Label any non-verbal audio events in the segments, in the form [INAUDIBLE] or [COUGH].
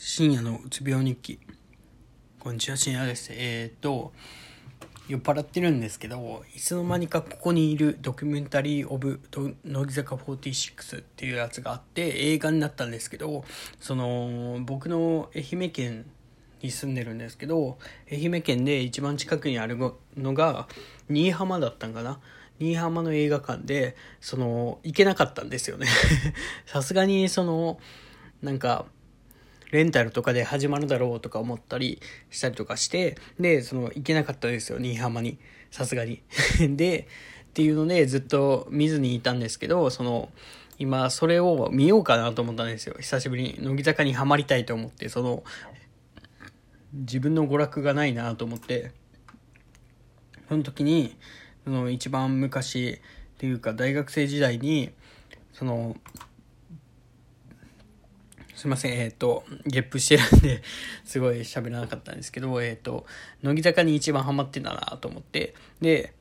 深夜のうつ病日記。こんにちは、深夜です。えー、と、酔っ払ってるんですけど、いつの間にかここにいるドキュメンタリー・オブ・乃木坂46っていうやつがあって映画になったんですけど、その、僕の愛媛県に住んでるんですけど、愛媛県で一番近くにあるのが、新居浜だったんかな？新居浜の映画館で、その、行けなかったんですよね [LAUGHS] さすがに、その、なんか、レンタルとかで始まるだろうとか思ったりしたりとかして、で、その、行けなかったですよ、新居浜に。さすがに。[LAUGHS] で、っていうので、ずっと見ずにいたんですけど、その、今、それを見ようかなと思ったんですよ。久しぶりに。乃木坂にはまりたいと思って、その、自分の娯楽がないなと思って、その時に、その一番昔っていうか大学生時代に、その、すいません、えっ、ー、と、ゲップしてるんで、[LAUGHS] すごい喋らなかったんですけど、えっ、ー、と、乃木坂に一番ハマってたなと思って、で、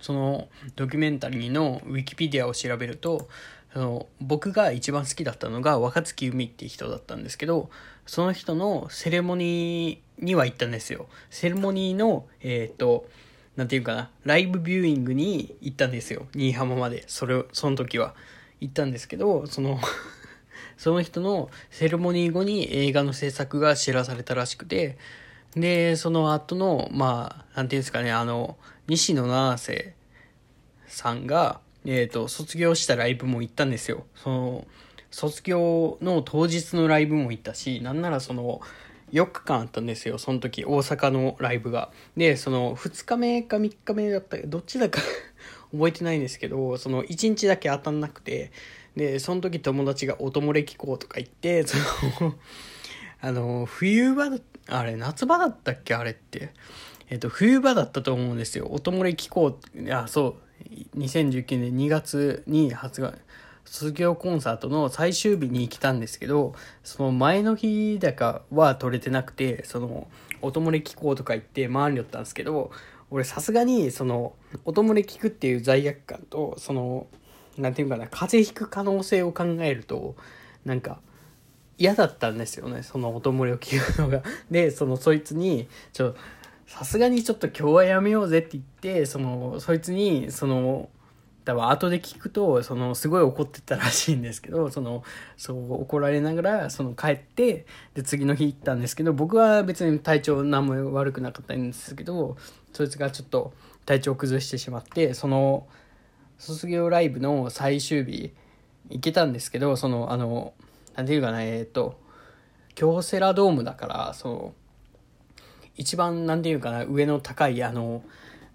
そのドキュメンタリーのウィキペディアを調べると、その僕が一番好きだったのが若月海っていう人だったんですけど、その人のセレモニーには行ったんですよ。セレモニーの、えっ、ー、と、なんていうかな、ライブビューイングに行ったんですよ。新居浜まで。それ、その時は。行ったんですけど、そのその人のセレモニー後に映画の制作が知らされたらしくて、で、その後の、まあ、なんていうんですかね、あの、西野七瀬さんが、えっ、ー、と、卒業したライブも行ったんですよ。その、卒業の当日のライブも行ったし、なんならその、4日間あったんですよ、その時、大阪のライブが。で、その、2日目か3日目だったどっちだか覚えてないんですけど、その、1日だけ当たんなくて、で、その時友達が音漏れ聞こうとか言って、その [LAUGHS] あの、冬場だ、あれ、夏場だったっけあれって。えっと、冬場だったと思うんですよ。音漏れ聞こう、あ、そう、2019年2月に発売、卒業コンサートの最終日に来たんですけど、その前の日だかは撮れてなくて、その、音漏れ聞こうとか言って回りよったんですけど、俺さすがに、その、音漏れ聞くっていう罪悪感と、その、なんていうかな、風邪ひく可能性を考えると、なんか、嫌だったんですよね、その音漏れを聞くのが。[LAUGHS] で、その、そいつに、ちょ、さすがにちょっと今日はやめようぜって言って、その、そいつに、その、多分後で聞くと、その、すごい怒ってたらしいんですけど、[LAUGHS] その、そう怒られながら、その、帰って、で、次の日行ったんですけど、僕は別に体調何も悪くなかったんですけど、そいつがちょっと体調崩してしまって、その、卒業ライブの最終日行けたんですけどそのあの何て言うかなえっ、と京セラドームだからその一番何て言うかな上の高いあの何て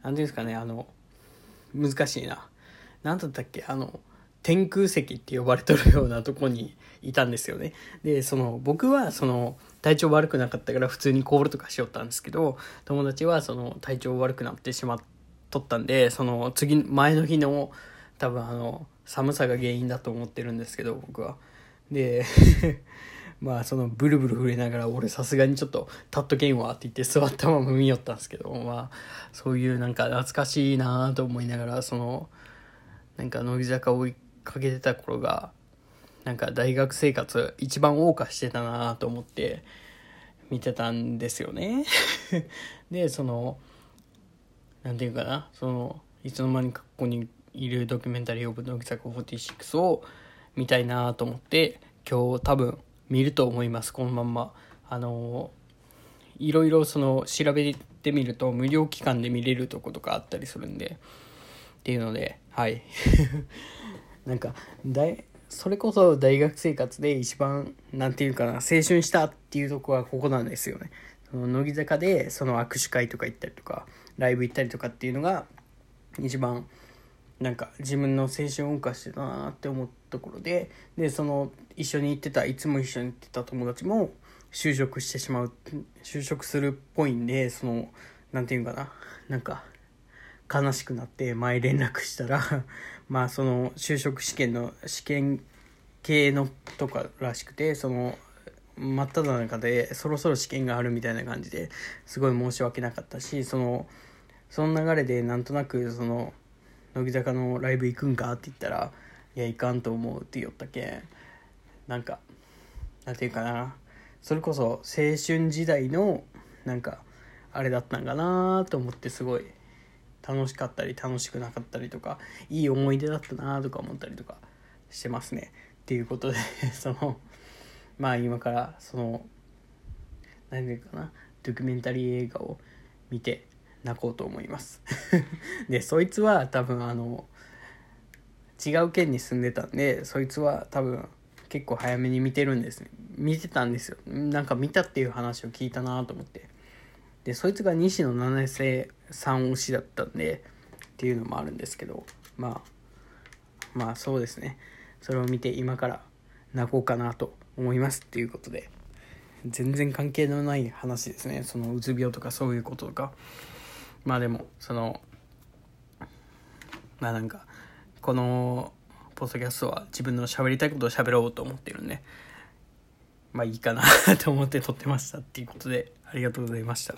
言うんですかねあの難しいな。何だったっけ？あの天空席って呼ばれとるようなとこにいたんですよね。で、その、僕はその、体調悪くなかったから普通にコールとかしよったんですけど、友達はその、体調悪くなってしまっ撮ったんで、その次、前の日の多分あの、寒さが原因だと思ってるんですけど、僕は。で、[LAUGHS] まあそのブルブル震えながら俺さすがにちょっと立っとけんわって言って座ったまま見よったんですけど、まあそういうなんか懐かしいなと思いながら、その、なんか乃木坂を追いかけてた頃が、なんか大学生活一番謳歌してたなと思って見てたんですよね。[LAUGHS] で、その、なんていうかなそのいつの間にかここにいるドキュメンタリー・オブ・乃木坂46を見たいなと思って今日多分見ると思いますこのまんまあのいろいろその調べてみると無料期間で見れるとことかあったりするんでっていうのではい。[LAUGHS] なんか大それこそ大学生活で一番なんていうかな青春したっていうとこはここなんですよね。その乃木坂でその握手会とか行ったりとかライブ行ったりとかっていうのが一番なんか自分の青春を謳歌してたなって思ったところででその一緒に行ってたいつも一緒に行ってた友達も就職してしまう就職するっぽいんでその何て言うかななんか悲しくなって前連絡したら [LAUGHS] まあその就職試験の試験系のとからしくてその真っ只中でそろそろ試験があるみたいな感じですごい申し訳なかったしそのその流れでなんとなくその乃木坂のライブ行くんかって言ったら「いや行かんと思う」って言ったけんなんかなんていうかなそれこそ青春時代のなんかあれだったんかなと思ってすごい楽しかったり楽しくなかったりとかいい思い出だったなとか思ったりとかしてますね。っていうことで [LAUGHS] そのまあ今からその何ていうかなドキュメンタリー映画を見て泣こうと思います。[LAUGHS] でそいつは多分あの違う県に住んでたんでそいつは多分結構早めに見てるんです。ね見てたんですよ。なんか見たっていう話を聞いたなと思って。でそいつが西野七瀬さん推しだったんでっていうのもあるんですけどまあまあそうですね。それを見て今から泣こうかなと思いますっていうことで全然関係のない話ですね。そのうつ病とかそういうこととかまあでもそのまあなんかこのポッドキャストは自分の喋りたいことを喋ろうと思ってるんでまあいいかなと思って撮ってましたっていうことでありがとうございました。